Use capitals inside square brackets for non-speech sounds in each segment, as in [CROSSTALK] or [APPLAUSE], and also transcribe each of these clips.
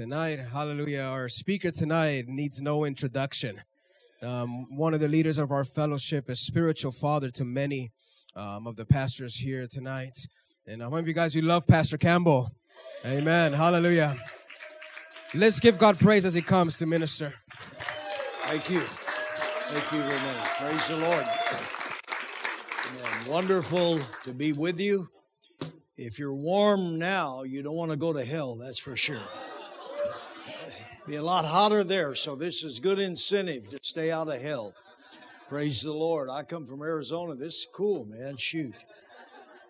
Tonight, hallelujah, our speaker tonight needs no introduction. Um, one of the leaders of our fellowship, a spiritual father to many um, of the pastors here tonight. And how many of you guys, you love Pastor Campbell? Amen. Hallelujah. Let's give God praise as he comes to minister. Thank you. Thank you, Renee. Praise the Lord. Amen. Wonderful to be with you. If you're warm now, you don't want to go to hell, that's for sure. Be a lot hotter there, so this is good incentive to stay out of hell. Praise the Lord. I come from Arizona. This is cool, man. Shoot.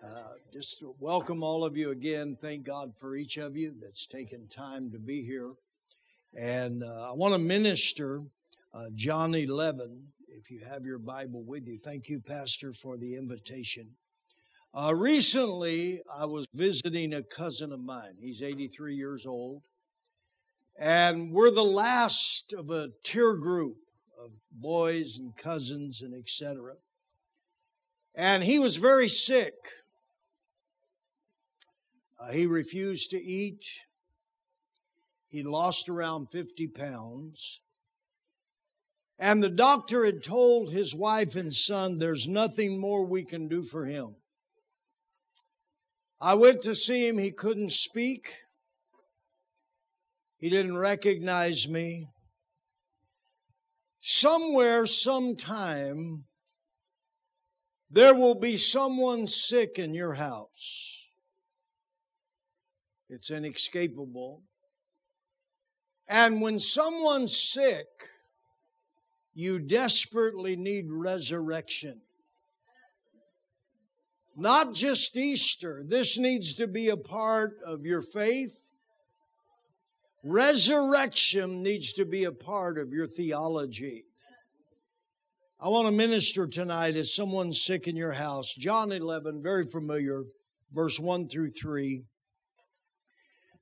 Uh, just welcome all of you again. Thank God for each of you that's taken time to be here. And uh, I want to minister uh, John 11, if you have your Bible with you. Thank you, Pastor, for the invitation. Uh, recently, I was visiting a cousin of mine. He's 83 years old. And we're the last of a tier group of boys and cousins and etc. And he was very sick. Uh, he refused to eat. He lost around 50 pounds. And the doctor had told his wife and son, there's nothing more we can do for him. I went to see him. He couldn't speak. He didn't recognize me. Somewhere, sometime, there will be someone sick in your house. It's inescapable. And when someone's sick, you desperately need resurrection. Not just Easter. This needs to be a part of your faith. Resurrection needs to be a part of your theology. I want to minister tonight as someone sick in your house. John 11, very familiar, verse 1 through 3.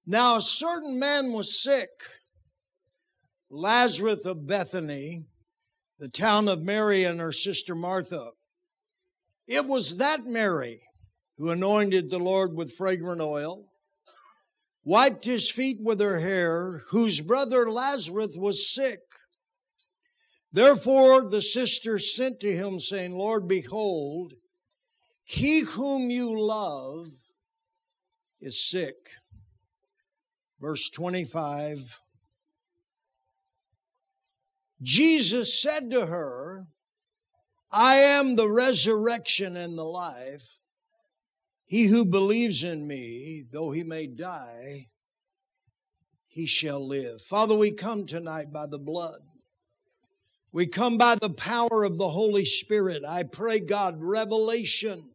Now, a certain man was sick, Lazarus of Bethany, the town of Mary and her sister Martha. It was that Mary who anointed the Lord with fragrant oil, wiped his feet with her hair, whose brother Lazarus was sick. Therefore the sisters sent to him, saying, Lord, behold, he whom you love is sick. Verse 25. Jesus said to her, I am the resurrection and the life. He who believes in me, though he may die, he shall live. Father, we come tonight by the blood. We come by the power of the Holy Spirit. I pray, God, revelation.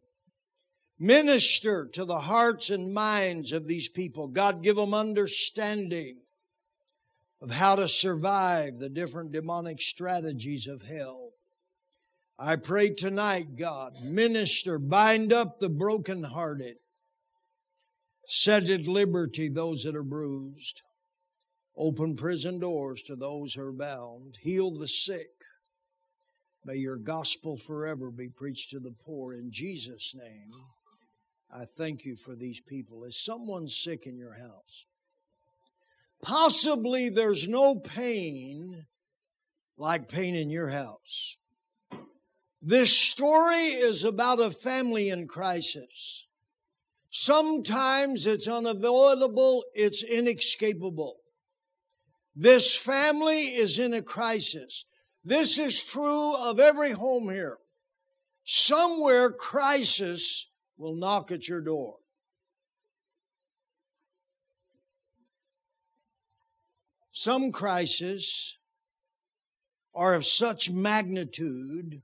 Minister to the hearts and minds of these people. God, give them understanding of how to survive the different demonic strategies of hell. I pray tonight, God, minister, bind up the brokenhearted, set at liberty those that are bruised, open prison doors to those who are bound, heal the sick. May your gospel forever be preached to the poor. In Jesus' name, I thank you for these people. Is someone sick in your house? Possibly there's no pain like pain in your house. This story is about a family in crisis. Sometimes it's unavoidable, it's inescapable. This family is in a crisis. This is true of every home here. Somewhere crisis will knock at your door. Some crises are of such magnitude,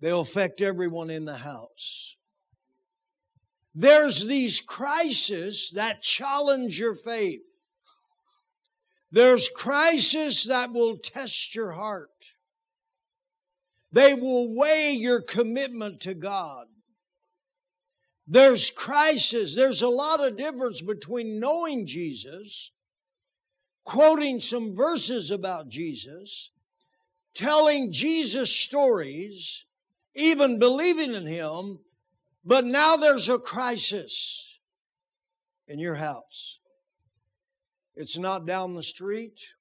they'll affect everyone in the house. There's these crises that challenge your faith. There's crises that will test your heart. They will weigh your commitment to God. There's crisis. There's a lot of difference between knowing Jesus quoting some verses about Jesus, telling Jesus stories, even believing in Him, but now there's a crisis in your house. It's not down the street.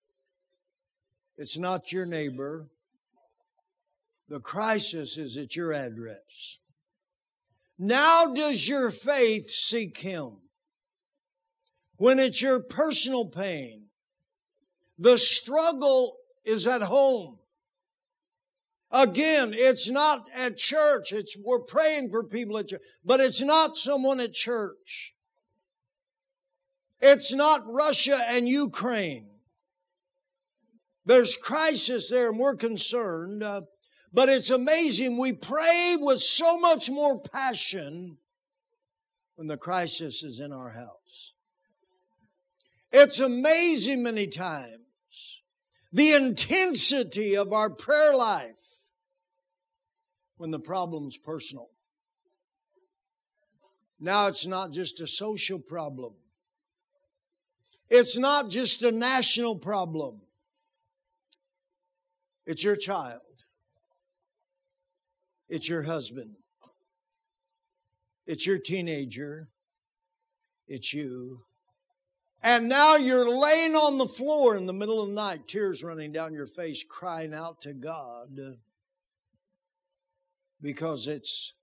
It's not your neighbor. The crisis is at your address. Now does your faith seek Him? When it's your personal pain, the struggle is at home. Again, it's not at church. It's, we're praying for people at church, but it's not someone at church. It's not Russia and Ukraine. There's crisis there and we're concerned. Uh, but it's amazing. We pray with so much more passion when the crisis is in our house. It's amazing many times the intensity of our prayer life when the problem's personal. Now it's not just a social problem. It's not just a national problem. It's your child. It's your husband. It's your teenager. It's you. And now you're laying on the floor in the middle of the night, tears running down your face, crying out to God because it's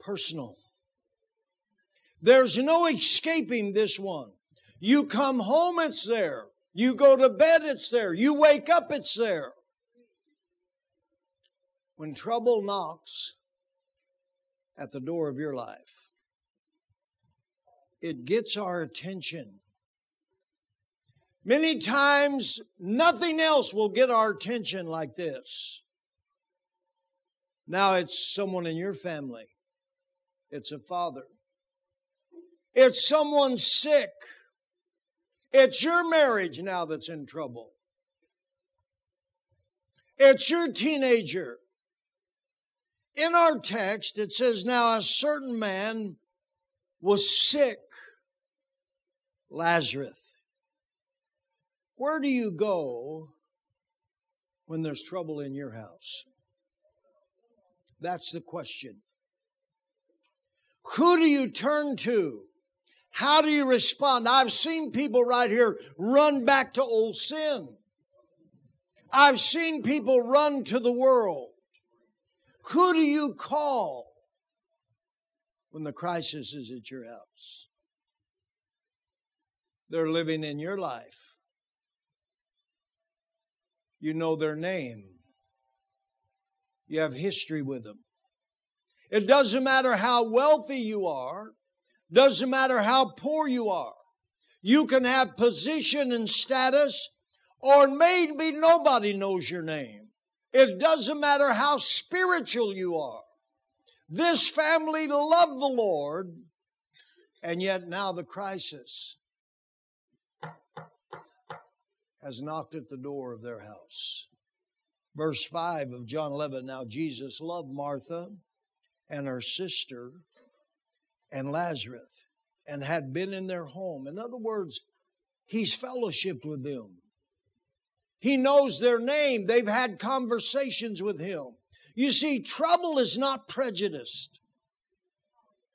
personal. There's no escaping this one. You come home, it's there. You go to bed, it's there. You wake up, it's there. When trouble knocks at the door of your life, it gets our attention. Many times, nothing else will get our attention like this. Now it's someone in your family. It's a father. It's someone sick. It's your marriage now that's in trouble. It's your teenager. In our text, it says, Now a certain man was sick, Lazarus. Where do you go when there's trouble in your house? That's the question. Who do you turn to? How do you respond? I've seen people right here run back to old sin. I've seen people run to the world. Who do you call when the crisis is at your house? They're living in your life. You know their name. You have history with them. It doesn't matter how wealthy you are. Doesn't matter how poor you are. You can have position and status or maybe nobody knows your name. It doesn't matter how spiritual you are. This family loved the Lord and yet now the crisis has knocked at the door of their house. Verse 5 of John 11 Now Jesus loved Martha and her sister and Lazarus and had been in their home. In other words, he's fellowshipped with them. He knows their name. They've had conversations with him. You see, trouble is not prejudiced.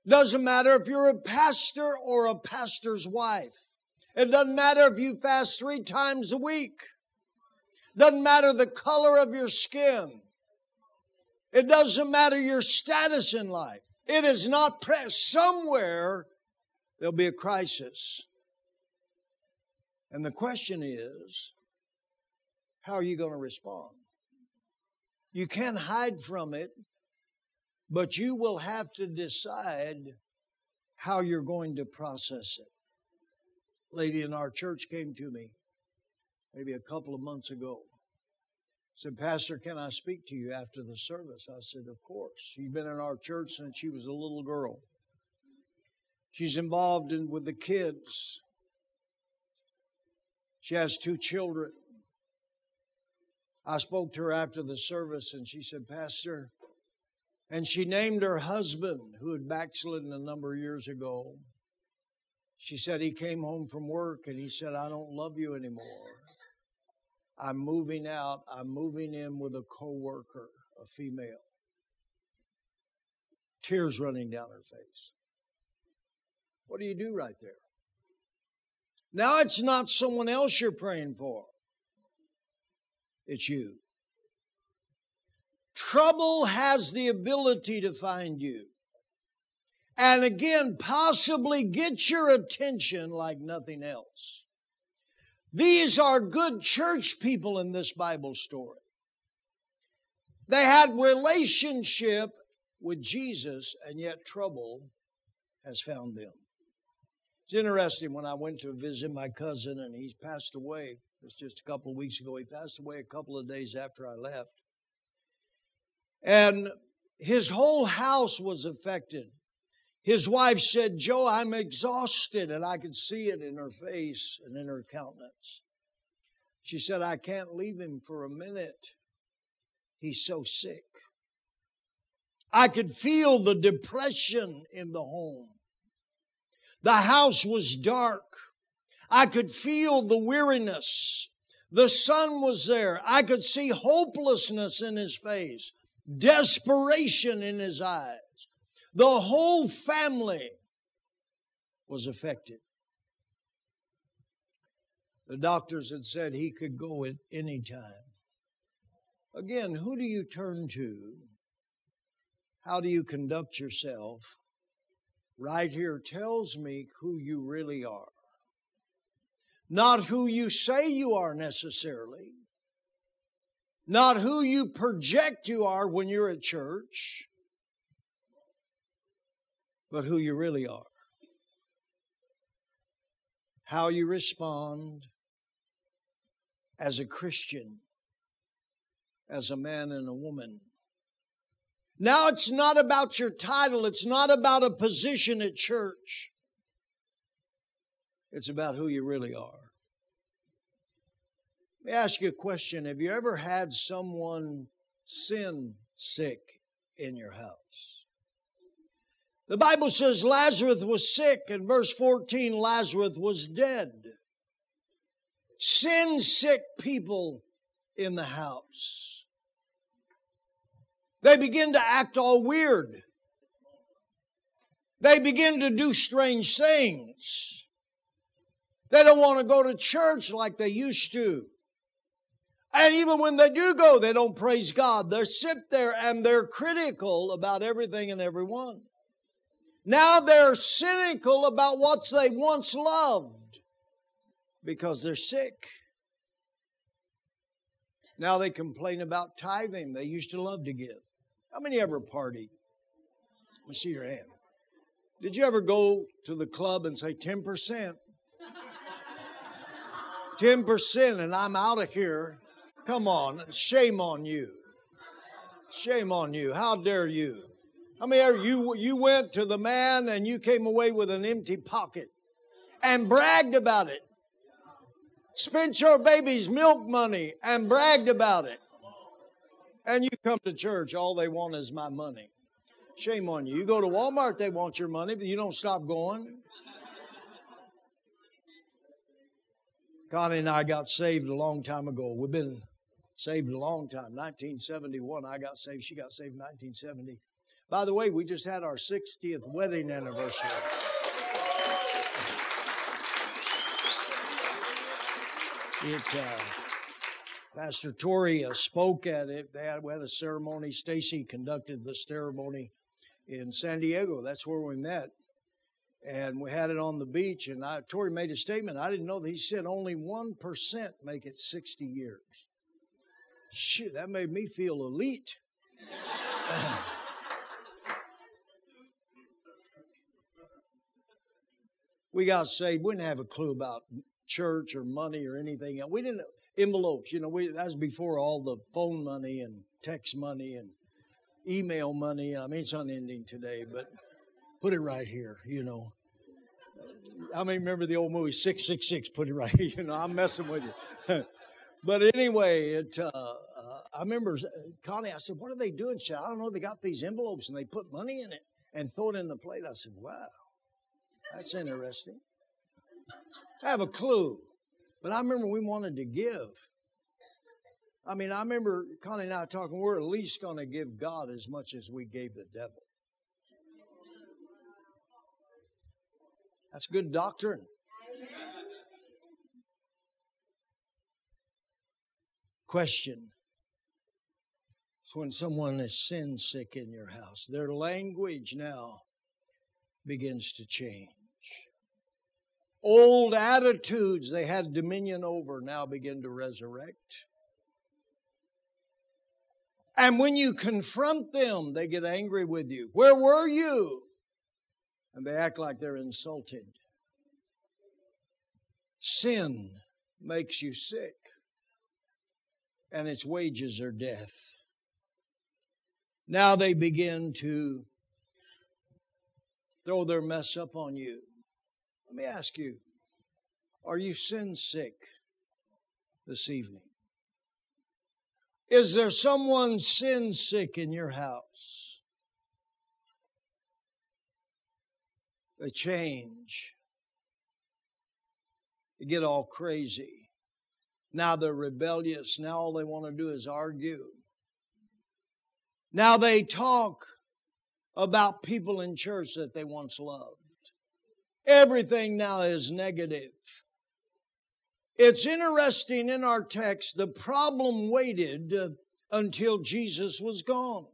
Doesn't matter if you're a pastor or a pastor's wife. It doesn't matter if you fast three times a week. Doesn't matter the color of your skin. It doesn't matter your status in life. It is not pre- somewhere there'll be a crisis. And the question is, how are you going to respond? You can't hide from it, but you will have to decide how you're going to process it. Lady in our church came to me maybe a couple of months ago. Said, Pastor, can I speak to you after the service? I said, Of course. She's been in our church since she was a little girl. She's involved in, with the kids. She has two children. I spoke to her after the service and she said, Pastor, and she named her husband who had backslidden a number of years ago. She said he came home from work and he said, I don't love you anymore. I'm moving out. I'm moving in with a coworker, a female. Tears running down her face. What do you do right there? Now it's not someone else you're praying for. It's you. Trouble has the ability to find you. And again, possibly get your attention like nothing else. These are good church people in this Bible story. They had relationship with Jesus and yet trouble has found them. It's interesting when I went to visit my cousin and he's passed away. It's just a couple of weeks ago. He passed away a couple of days after I left. And his whole house was affected. His wife said, Joe, I'm exhausted. And I could see it in her face and in her countenance. She said, I can't leave him for a minute. He's so sick. I could feel the depression in the home. The house was dark. I could feel the weariness. The sun was there. I could see hopelessness in his face, desperation in his eyes. The whole family was affected. The doctors had said he could go at any time. Again, who do you turn to? How do you conduct yourself? Right here tells me who you really are. Not who you say you are necessarily. Not who you project you are when you're at church but who you really are. How you respond as a Christian, as a man and a woman. Now it's not about your title. It's not about a position at church. It's about who you really are. Let me ask you a question. Have you ever had someone sin sick in your house? The Bible says Lazarus was sick, and verse 14, Lazarus was dead. Sin sick people in the house. They begin to act all weird. They begin to do strange things. They don't want to go to church like they used to. And even when they do go, they don't praise God. They sit there and they're critical about everything and everyone. Now they're cynical about what they once loved because they're sick. Now they complain about tithing they used to love to give. How many ever partied? Let me see your hand. Did you ever go to the club and say 10%? 10% and I'm out of here. Come on, shame on you. Shame on you. How dare you? I mean, you, you went to the man and you came away with an empty pocket and bragged about it. Spent your baby's milk money and bragged about it. And you come to church, all they want is my money. Shame on you. You go to Walmart, they want your money, but you don't stop going. Connie and I got saved a long time ago. We've been saved a long time. 1971, I got saved. She got saved in 1970. By the way, we just had our 60th wedding anniversary. It, uh, Pastor Tori uh, spoke at it. They had, we had a ceremony. Stacy conducted the ceremony in San Diego. That's where we met. And we had it on the beach. And I, Tori made a statement. I didn't know that he said only 1% make it 60 years. Shoot, that made me feel elite. [LAUGHS] we got saved. We didn't have a clue about church or money or anything. We didn't envelopes. You know, we, that was before all the phone money and text money and email money. I mean, it's unending today, but put it right here. You know, I mean, remember the old movie Six Six Six? Put it right. [LAUGHS] Here. You know, I'm messing with you. [LAUGHS] but anyway, it. Uh, uh, I remember Connie. I said, "What are they doing?" She said, "I don't know. They got these envelopes and they put money in it and throw it in the plate." I said, "Wow." That's interesting. I have a clue. But I remember we wanted to give. I mean, I remember Connie and I talking, we're at least going to give God as much as we gave the devil. That's good doctrine. Question. It's when someone is sin sick in your house. Their language now begins to change. Old attitudes they had dominion over now begin to resurrect. And when you confront them, they get angry with you. Where were you? And they act like they're insulted. Sin makes you sick, and its wages are death. Now they begin to throw their mess up on you. Let me ask you are you sin sick this evening? Is there someone sin sick in your house? They change. They get all crazy. Now they're rebellious. Now all they want to do is argue. Now they talk about people in church that they once loved. Everything now is negative. It's interesting in our text, the problem waited uh, until Jesus was gone.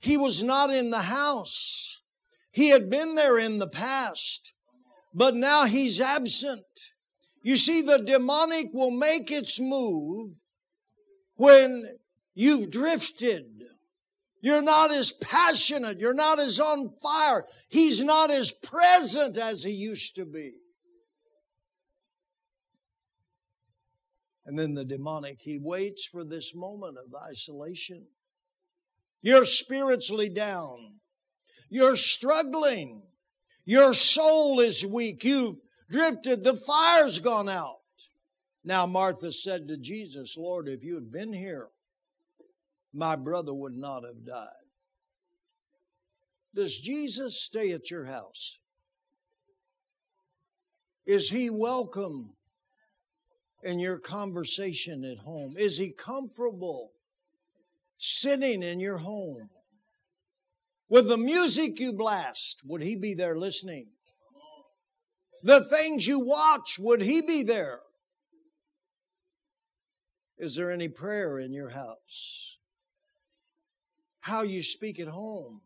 He was not in the house. He had been there in the past, but now he's absent. You see, the demonic will make its move when you've drifted you're not as passionate. You're not as on fire. He's not as present as he used to be. And then the demonic, he waits for this moment of isolation. You're spiritually down. You're struggling. Your soul is weak. You've drifted. The fire's gone out. Now Martha said to Jesus, Lord, if you had been here, my brother would not have died. Does Jesus stay at your house? Is he welcome in your conversation at home? Is he comfortable sitting in your home? With the music you blast, would he be there listening? The things you watch, would he be there? Is there any prayer in your house? How you speak at home.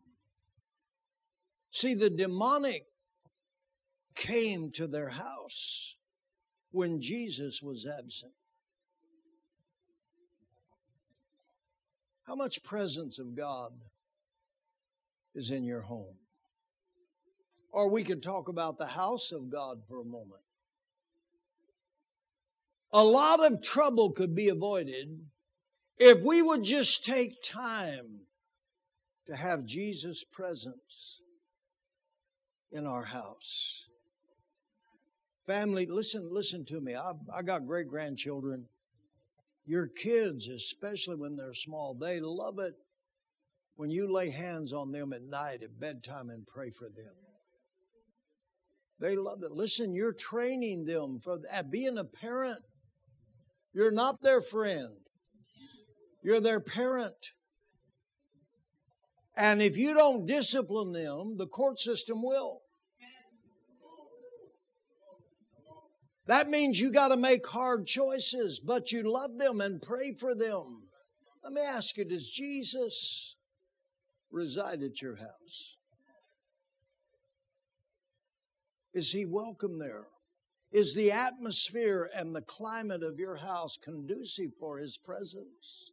See, the demonic came to their house when Jesus was absent. How much presence of God is in your home? Or we could talk about the house of God for a moment. A lot of trouble could be avoided if we would just take time to have Jesus' presence in our house. Family, listen, listen to me. I, I got great grandchildren. Your kids, especially when they're small, they love it when you lay hands on them at night at bedtime and pray for them. They love it. Listen, you're training them for. Being a parent, you're not their friend. You're their parent. And if you don't discipline them, the court system will. That means you got to make hard choices, but you love them and pray for them. Let me ask you, does Jesus reside at your house? Is he welcome there? Is the atmosphere and the climate of your house conducive for his presence?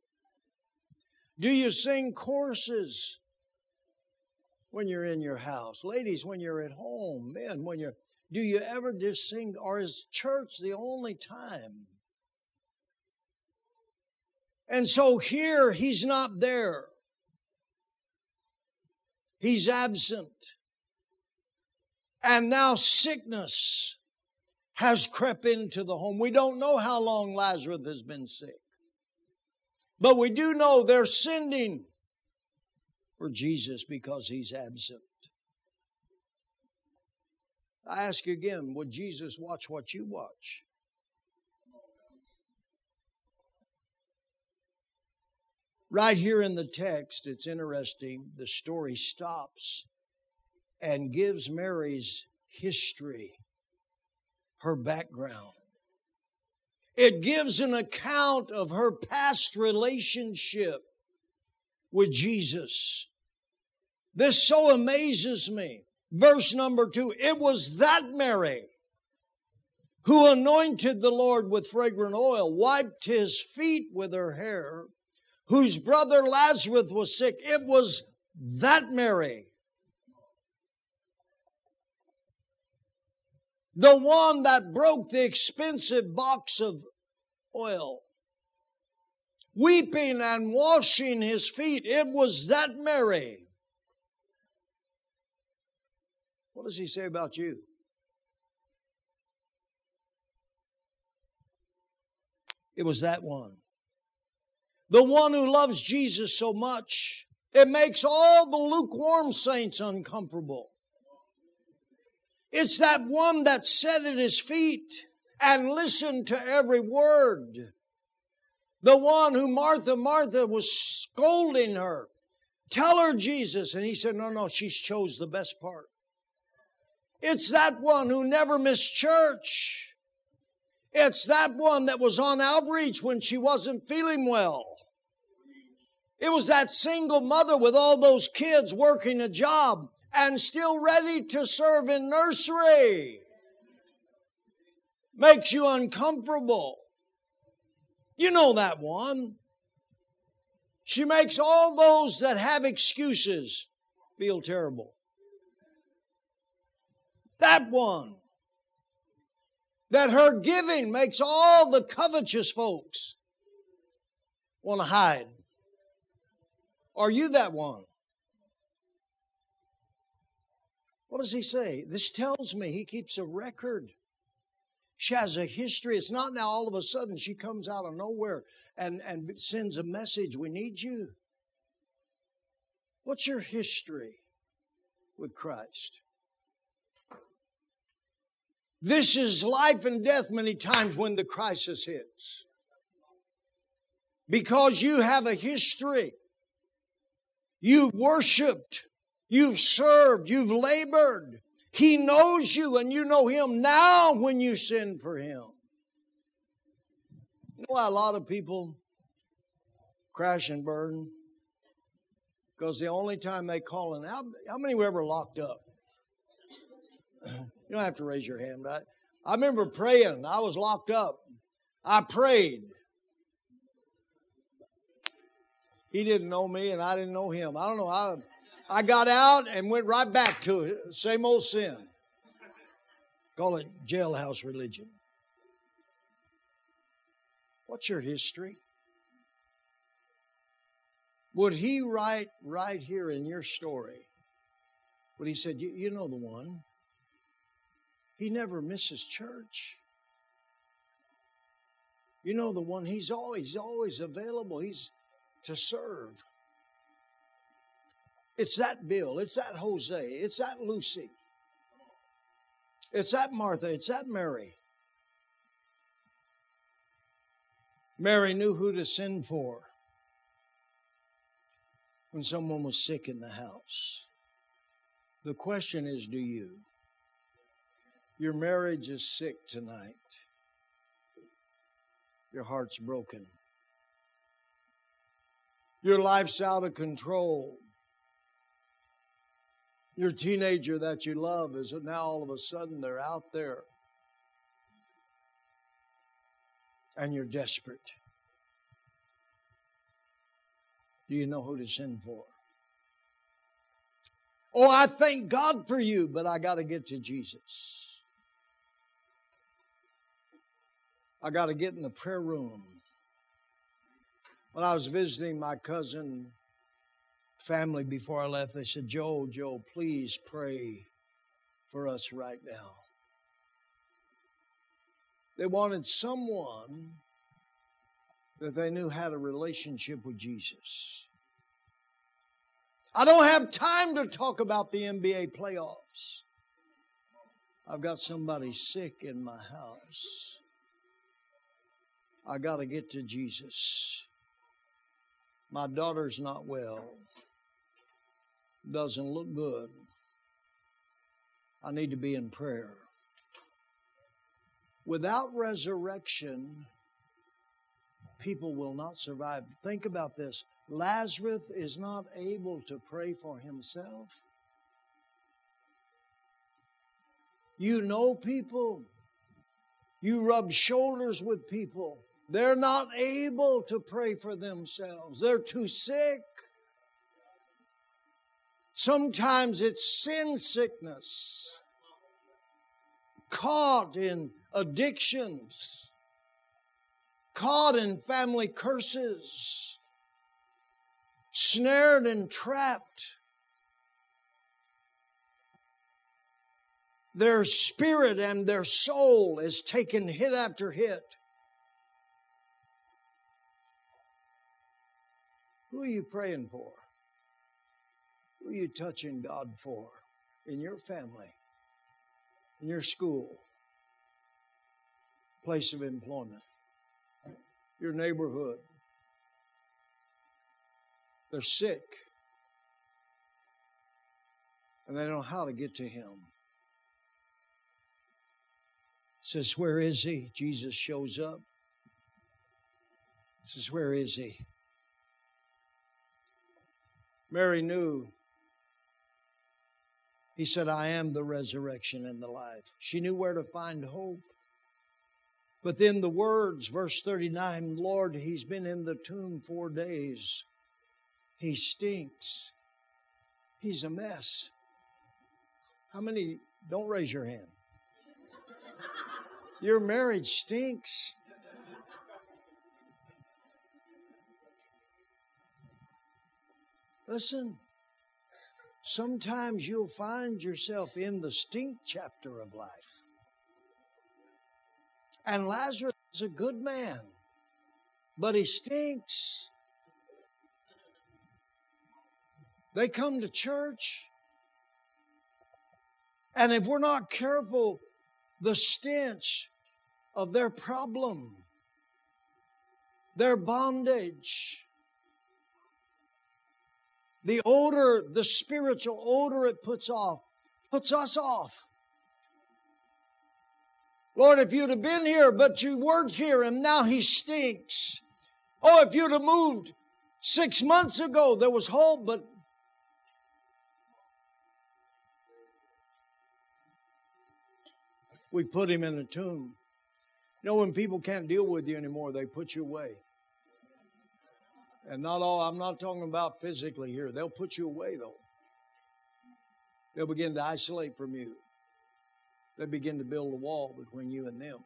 Do you sing choruses when you're in your house. Ladies, when you're at home. Men, when you're, do you ever just sing, or is church the only time? And so here, he's not there. He's absent. And now sickness has crept into the home. We don't know how long Lazarus has been sick. But we do know they're sending for Jesus because he's absent. I ask you again, would Jesus watch what you watch? Right here in the text, it's interesting. The story stops and gives Mary's history, her background. It gives an account of her past relationship with Jesus. This so amazes me. Verse number two, it was that Mary who anointed the Lord with fragrant oil, wiped his feet with her hair, whose brother Lazarus was sick. It was that Mary. The one that broke the expensive box of oil. Weeping and washing his feet. It was that Mary. What does he say about you? It was that one. The one who loves Jesus so much, it makes all the lukewarm saints uncomfortable. It's that one that sat at his feet and listened to every word. The one who Martha, Martha was scolding her. Tell her Jesus. And he said, no, no, she's chose the best part. It's that one who never missed church. It's that one that was on outreach when she wasn't feeling well. It was that single mother with all those kids working a job and still ready to serve in nursery. Makes you uncomfortable. You know that one. She makes all those that have excuses feel terrible. That one that her giving makes all the covetous folks want to hide. Are you that one? What does he say? This tells me he keeps a record. She has a history. It's not now all of a sudden she comes out of nowhere and, and sends a message, we need you. What's your history with Christ? This is life and death many times when the crisis hits. Because you have a history. You've worshiped. You've served. You've labored. He knows you and you know Him now when you sin for Him. You know why a lot of people crash and burn? Because the only time they call in, how, how many were ever locked up? You don't have to raise your hand, I, I remember praying. I was locked up. I prayed. He didn't know me and I didn't know him. I don't know. I, I got out and went right back to it. Same old sin. Call it jailhouse religion. What's your history? Would he write right here in your story? But he said, you, you know the one. He never misses church. You know the one he's always always available. He's to serve. It's that Bill, it's that Jose, it's that Lucy. It's that Martha, it's that Mary. Mary knew who to send for when someone was sick in the house. The question is do you? Your marriage is sick tonight. Your heart's broken. Your life's out of control. Your teenager that you love is now all of a sudden they're out there. And you're desperate. Do you know who to send for? Oh, I thank God for you, but I got to get to Jesus. I got to get in the prayer room. When I was visiting my cousin family before I left, they said, Joe, Joe, please pray for us right now. They wanted someone that they knew had a relationship with Jesus. I don't have time to talk about the NBA playoffs. I've got somebody sick in my house. I got to get to Jesus. My daughter's not well. Doesn't look good. I need to be in prayer. Without resurrection, people will not survive. Think about this Lazarus is not able to pray for himself. You know people, you rub shoulders with people. They're not able to pray for themselves, they're too sick. Sometimes it's sin sickness, caught in addictions, caught in family curses, snared and trapped. Their spirit and their soul is taken hit after hit. Who are you praying for? Are you touching God for in your family, in your school, place of employment, your neighborhood? They're sick and they don't know how to get to Him. Says, Where is He? Jesus shows up. Says, Where is He? Mary knew he said, I am the resurrection and the life. She knew where to find hope. But then the words, verse 39, Lord, he's been in the tomb four days. He stinks. He's a mess. How many, don't raise your hand. Your marriage stinks. Listen, sometimes you'll find yourself in the stink chapter of life. And Lazarus is a good man, but he stinks. They come to church, and if we're not careful, the stench of their problem, their bondage, the odor, the spiritual odor it puts off, puts us off. Lord, if you'd have been here, but you weren't here, and now he stinks. Oh, if you'd have moved six months ago, there was hope, but we put him in a tomb. You know, when people can't deal with you anymore, they put you away. And not all, I'm not talking about physically here. They'll put you away, though. They'll begin to isolate from you. They begin to build a wall between you and them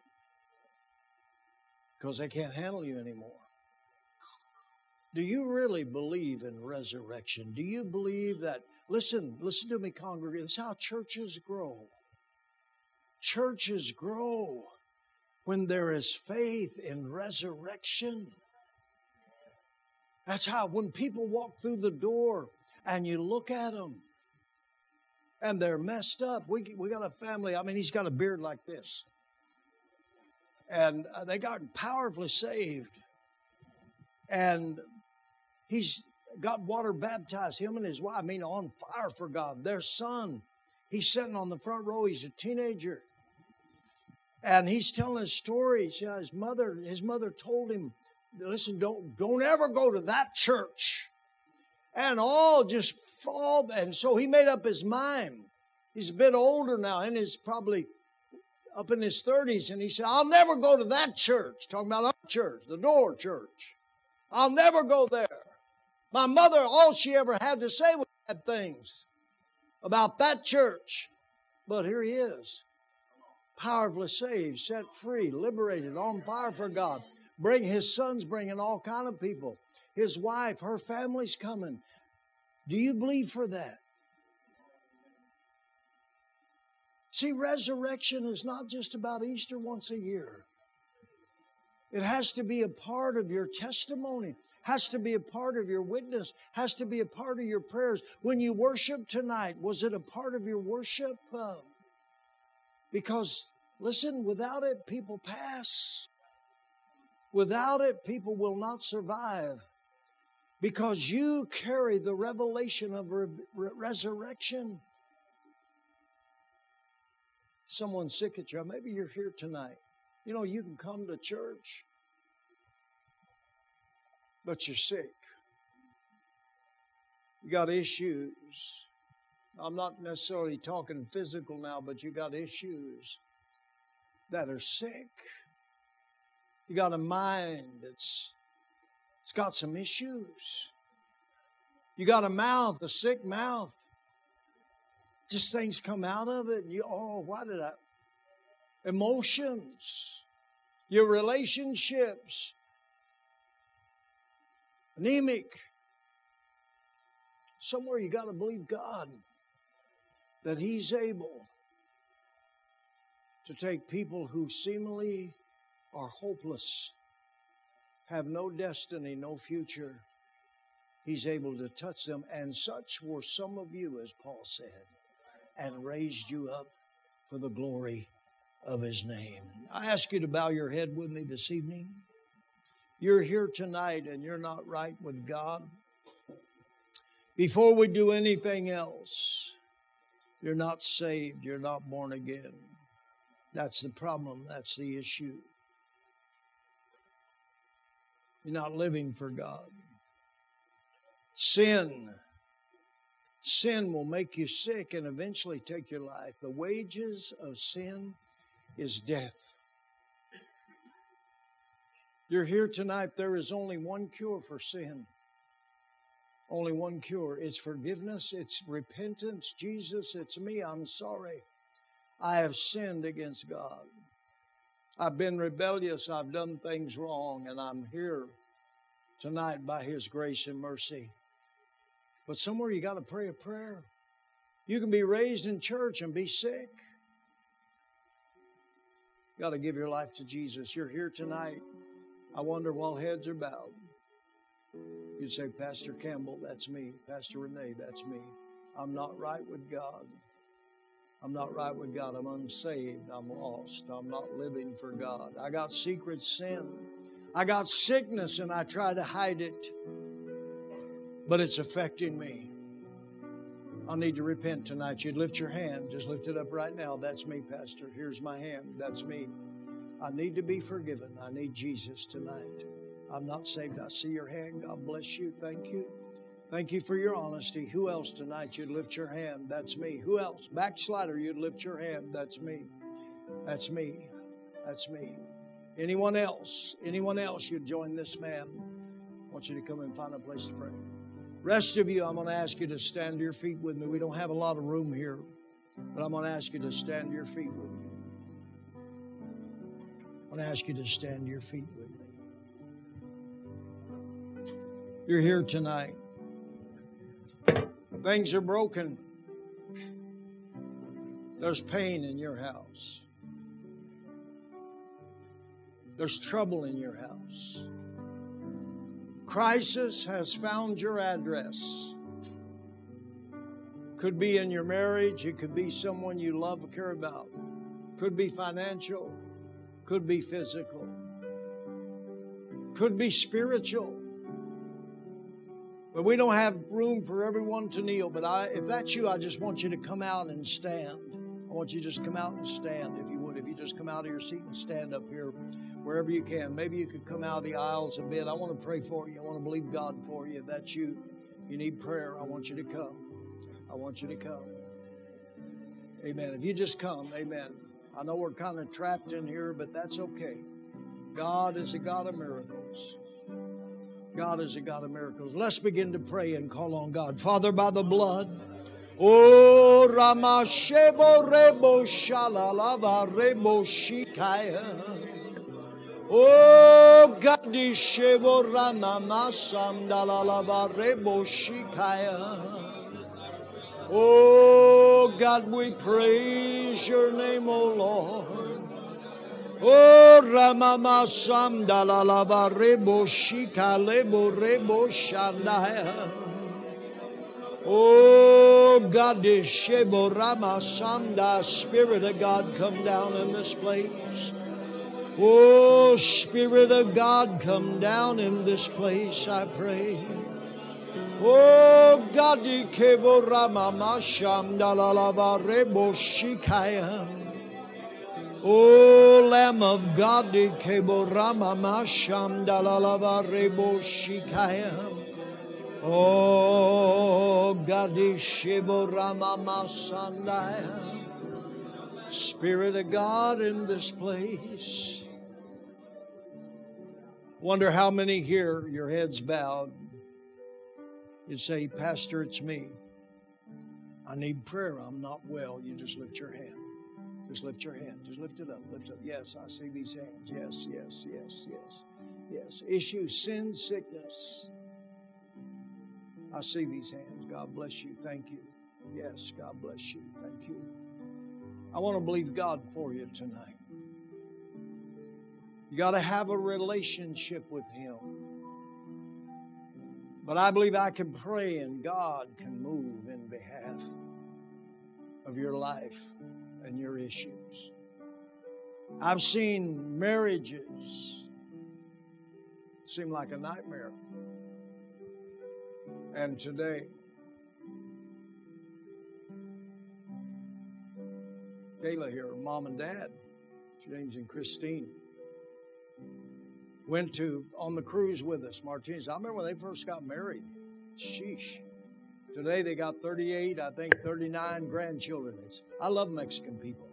because they can't handle you anymore. Do you really believe in resurrection? Do you believe that? Listen, listen to me, congregation. This is how churches grow. Churches grow when there is faith in resurrection. That's how, when people walk through the door and you look at them and they're messed up. We, we got a family, I mean, he's got a beard like this. And uh, they got powerfully saved. And he's got water baptized, him and his wife, I mean, on fire for God. Their son, he's sitting on the front row, he's a teenager. And he's telling a story. His mother, his mother told him, listen, don't, don't ever go to that church. And all just fall. And so he made up his mind. He's a bit older now and he's probably up in his 30s. And he said, I'll never go to that church. Talking about our church, the door church. I'll never go there. My mother, all she ever had to say was bad things about that church. But here he is, powerfully saved, set free, liberated, on fire for God. Bring his son's bringing all kind of people. His wife, her family's coming. Do you believe for that? See, resurrection is not just about Easter once a year. It has to be a part of your testimony, has to be a part of your witness, has to be a part of your prayers. When you worship tonight, was it a part of your worship? Uh, because, listen, without it, people pass. Without it, people will not survive because you carry the revelation of re- resurrection. Someone sick at you. Maybe you're here tonight. You know, you can come to church. but you're sick. You got issues. I'm not necessarily talking physical now, but you got issues that are sick. You got a mind that's it's got some issues. You got a mouth, a sick mouth. Just things come out of it, and you, oh, why did I? Emotions, your relationships, anemic. Somewhere you got to believe God that He's able to take people who seemingly are hopeless, have no destiny, no future. He's able to touch them, and such were some of you, as Paul said, and raised you up for the glory of His name. I ask you to bow your head with me this evening. You're here tonight and you're not right with God. Before we do anything else, you're not saved, you're not born again. That's the problem, that's the issue. You're not living for God. Sin. Sin will make you sick and eventually take your life. The wages of sin is death. You're here tonight, there is only one cure for sin. Only one cure. It's forgiveness, it's repentance. Jesus, it's me. I'm sorry. I have sinned against God. I've been rebellious. I've done things wrong, and I'm here tonight by His grace and mercy. But somewhere you got to pray a prayer. You can be raised in church and be sick. You got to give your life to Jesus. You're here tonight. I wonder while heads are bowed. You'd say, Pastor Campbell, that's me. Pastor Renee, that's me. I'm not right with God. I'm not right with God. I'm unsaved. I'm lost. I'm not living for God. I got secret sin. I got sickness and I try to hide it, but it's affecting me. I need to repent tonight. You'd lift your hand. Just lift it up right now. That's me, Pastor. Here's my hand. That's me. I need to be forgiven. I need Jesus tonight. I'm not saved. I see your hand. God bless you. Thank you. Thank you for your honesty. Who else tonight you'd lift your hand? That's me. Who else? Backslider, you'd lift your hand. That's me. That's me. That's me. Anyone else? Anyone else you'd join this man? I want you to come and find a place to pray. Rest of you, I'm going to ask you to stand to your feet with me. We don't have a lot of room here, but I'm going to ask you to stand to your feet with me. I'm going to ask you to stand to your feet with me. You're here tonight. Things are broken. There's pain in your house. There's trouble in your house. Crisis has found your address. Could be in your marriage, it could be someone you love or care about, could be financial, could be physical, could be spiritual. But we don't have room for everyone to kneel. But I, if that's you, I just want you to come out and stand. I want you to just come out and stand, if you would. If you just come out of your seat and stand up here, wherever you can. Maybe you could come out of the aisles a bit. I want to pray for you. I want to believe God for you. If that's you, you need prayer. I want you to come. I want you to come. Amen. If you just come, amen. I know we're kind of trapped in here, but that's okay. God is a God of miracles. God is a God of miracles. Let's begin to pray and call on God. Father, by the blood. Oh, Ramashebo Rebo Shalalava Rebo Shikaya. Oh, Gadishebo Ramamasam Dalalava Rebo Shikaya. Oh, God, we praise your name, O Lord. Oh. Oh, God, Shebo Rama Samda, Spirit of God, come down in this place. Oh, Spirit of God, come down in this place, I pray. Oh, God, Kebo Rama Masham Dalalava Rebo Shikaya. O Lamb of God. Oh, God. Spirit of God in this place. Wonder how many here, your heads bowed, you'd say, Pastor, it's me. I need prayer. I'm not well. You just lift your hand. Just lift your hand. Just lift it up. Lift up. Yes, I see these hands. Yes, yes, yes, yes. Yes. Issue, sin, sickness. I see these hands. God bless you. Thank you. Yes, God bless you. Thank you. I want to believe God for you tonight. You got to have a relationship with Him. But I believe I can pray and God can move in behalf of your life and your issues. I've seen marriages seem like a nightmare. And today, Kayla here, mom and dad, James and Christine, went to on the cruise with us, Martinez. I remember when they first got married. Sheesh. Today they got 38, I think 39 grandchildren. I love Mexican people.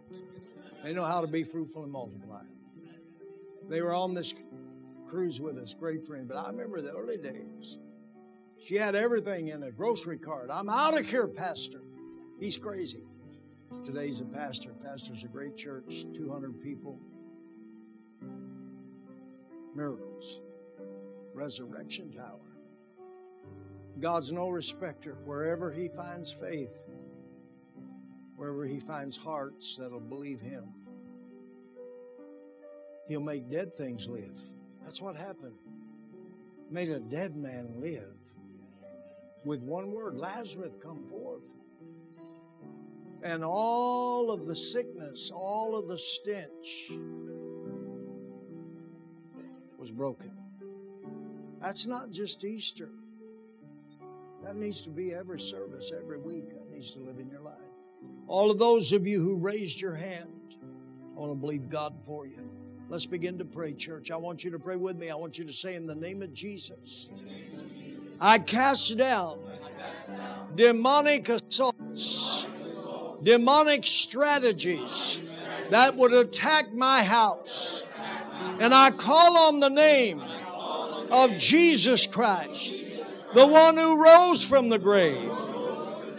They know how to be fruitful and multiply. They were on this cruise with us, great friend. But I remember the early days. She had everything in a grocery cart. I'm out of here, Pastor. He's crazy. Today's a pastor. Pastor's a great church, 200 people. Miracles, resurrection power. God's no respecter. Wherever He finds faith, wherever He finds hearts that'll believe Him, He'll make dead things live. That's what happened. Made a dead man live. With one word, Lazarus come forth. And all of the sickness, all of the stench was broken. That's not just Easter. That needs to be every service, every week. That needs to live in your life. All of those of you who raised your hand, I want to believe God for you. Let's begin to pray, church. I want you to pray with me. I want you to say, In the name of Jesus, I cast down demonic assaults, demonic strategies that would attack my house. And I call on the name of Jesus Christ, the one who rose from the grave,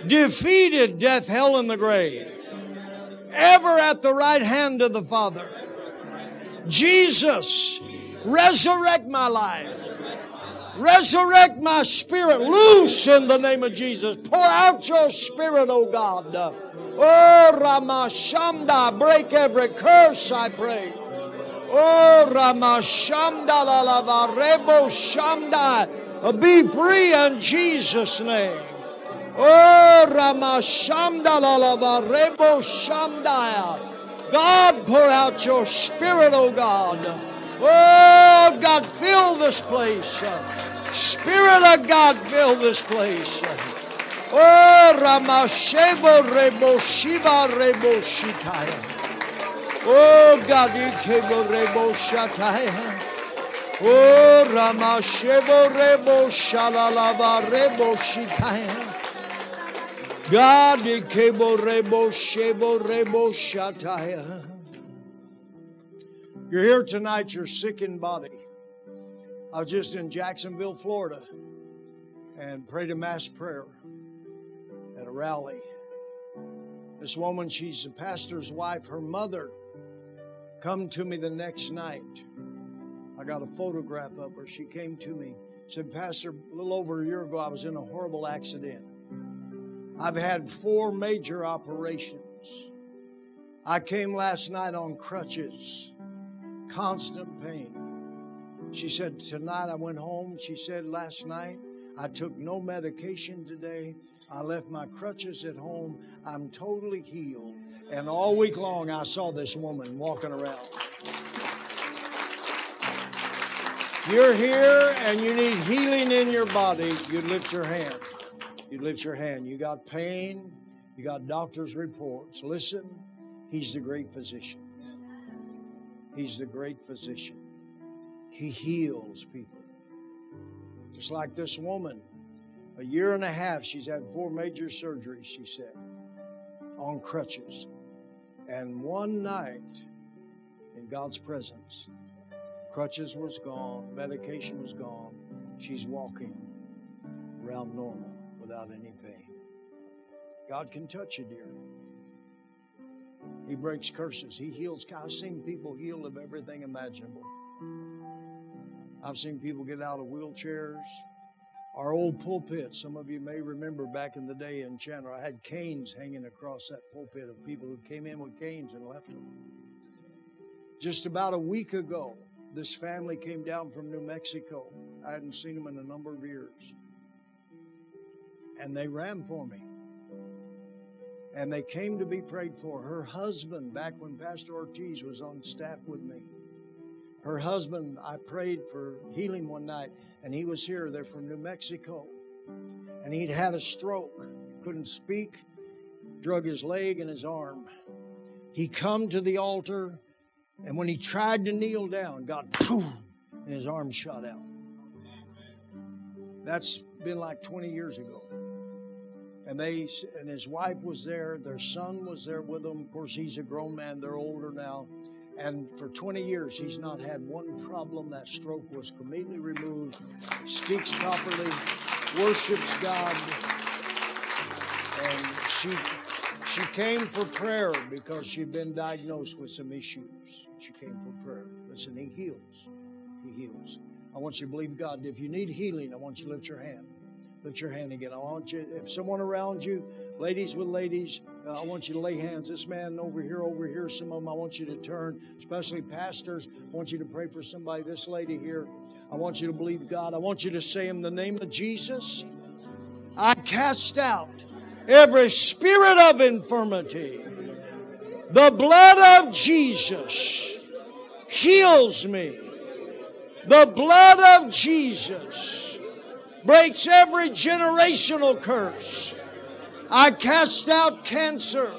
defeated death, hell, and the grave, ever at the right hand of the Father. Jesus, resurrect my life. Resurrect my spirit. Loose in the name of Jesus. Pour out your spirit, oh God. Oh, Ramashanda, break every curse, I pray. Oh, Ramashanda la la rebo shamda. Uh, be free in Jesus' name. Oh, la rebo. God, pour out your spirit, oh God. Oh, God, fill this place. Spirit of God, fill this place. Oh, Ramashebo Rebo Shiva Rebo Shitaya. Oh, God, Ikebo Rebo Shataya. Oh, Ramashebo Rebo Shalalava Rebo Shitaya. God, Ikebo Rebo Shebo Rebo Shataya. You're here tonight, you're sick in body. I was just in Jacksonville, Florida, and prayed a mass prayer at a rally. This woman, she's a pastor's wife. Her mother come to me the next night. I got a photograph of her. She came to me, said, Pastor, a little over a year ago, I was in a horrible accident. I've had four major operations. I came last night on crutches, constant pain. She said, Tonight I went home. She said, Last night I took no medication today. I left my crutches at home. I'm totally healed. And all week long I saw this woman walking around. You're here and you need healing in your body, you lift your hand. You lift your hand. You got pain, you got doctor's reports. Listen, he's the great physician. He's the great physician. He heals people. Just like this woman, a year and a half, she's had four major surgeries, she said, on crutches. And one night, in God's presence, crutches was gone, medication was gone. She's walking around normal without any pain. God can touch you, dear. He breaks curses. He heals. I've seen people healed of everything imaginable. I've seen people get out of wheelchairs. Our old pulpit, some of you may remember back in the day in Chandler, I had canes hanging across that pulpit of people who came in with canes and left them. Just about a week ago, this family came down from New Mexico. I hadn't seen them in a number of years. And they ran for me. And they came to be prayed for. Her husband, back when Pastor Ortiz was on staff with me, her husband, I prayed for healing one night, and he was here. They're from New Mexico. And he'd had a stroke, couldn't speak, drug his leg and his arm. He come to the altar, and when he tried to kneel down, God, poof, and his arm shot out. That's been like 20 years ago. And they and his wife was there. Their son was there with them. Of course, he's a grown man. They're older now. And for 20 years, he's not had one problem. That stroke was completely removed. Speaks properly, worships God. And she she came for prayer because she'd been diagnosed with some issues. She came for prayer. Listen, he heals. He heals. I want you to believe God. If you need healing, I want you to lift your hand. Lift your hand again. I want you, if someone around you, ladies with ladies, uh, I want you to lay hands. This man over here, over here, some of them, I want you to turn, especially pastors. I want you to pray for somebody. This lady here, I want you to believe God. I want you to say, in the name of Jesus, I cast out every spirit of infirmity. The blood of Jesus heals me. The blood of Jesus breaks every generational curse. I cast out cancer.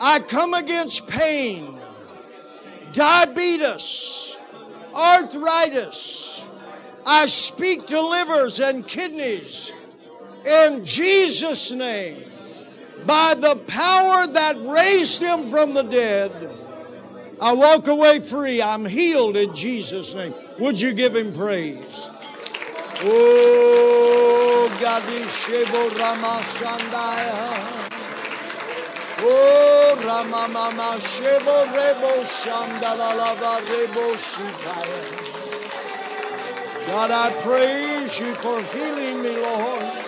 I come against pain, diabetes, arthritis. I speak to livers and kidneys in Jesus' name. By the power that raised him from the dead, I walk away free. I'm healed in Jesus' name. Would you give him praise? Oh, Gadishebo Ramashandaya. Oh, Ramamama Shebo Rebo Shandalalava Rebo Shikaya. God, I praise you for healing me, Lord.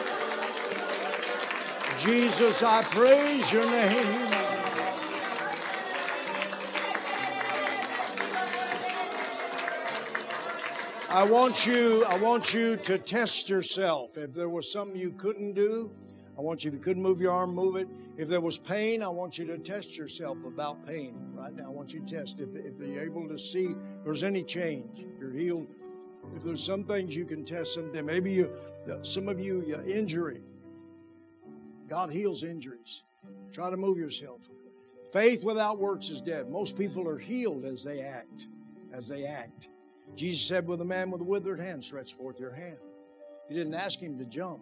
Jesus, I praise your name. I want you, I want you to test yourself. If there was something you couldn't do, I want you, if you couldn't move your arm, move it. If there was pain, I want you to test yourself about pain. Right now, I want you to test if, if you're able to see if there's any change. If you're healed, if there's some things you can test something. Maybe you, some of you, your injury. God heals injuries. Try to move yourself. Faith without works is dead. Most people are healed as they act. As they act. Jesus said, with a man with a withered hand, stretch forth your hand. He didn't ask him to jump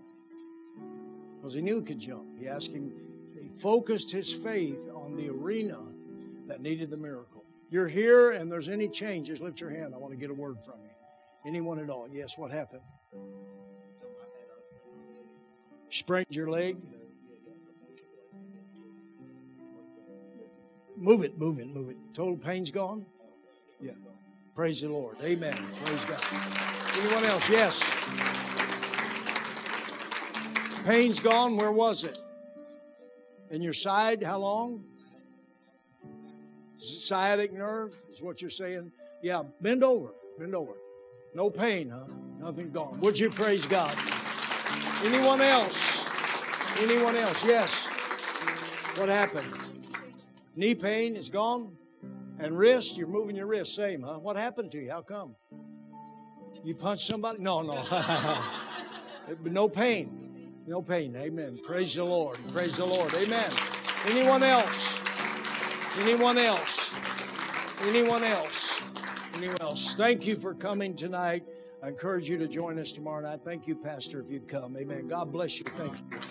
because he knew he could jump. He asked him, he focused his faith on the arena that needed the miracle. You're here and there's any change, just lift your hand. I want to get a word from you. Anyone at all? Yes, what happened? Sprained your leg? Move it, move it, move it. Total pain's gone? Yeah. Praise the Lord. Amen. Praise God. Anyone else? Yes. Pain's gone. Where was it? In your side? How long? Sciatic nerve is what you're saying? Yeah. Bend over. Bend over. No pain, huh? Nothing gone. Would you praise God? Anyone else? Anyone else? Yes. What happened? Knee pain is gone? And wrist, you're moving your wrist, same, huh? What happened to you? How come? You punched somebody? No, no. [LAUGHS] no pain. No pain. Amen. Praise the Lord. Praise the Lord. Amen. Anyone else? Anyone else? Anyone else? Anyone else? Thank you for coming tonight. I encourage you to join us tomorrow night. Thank you, Pastor, if you'd come. Amen. God bless you. Thank you.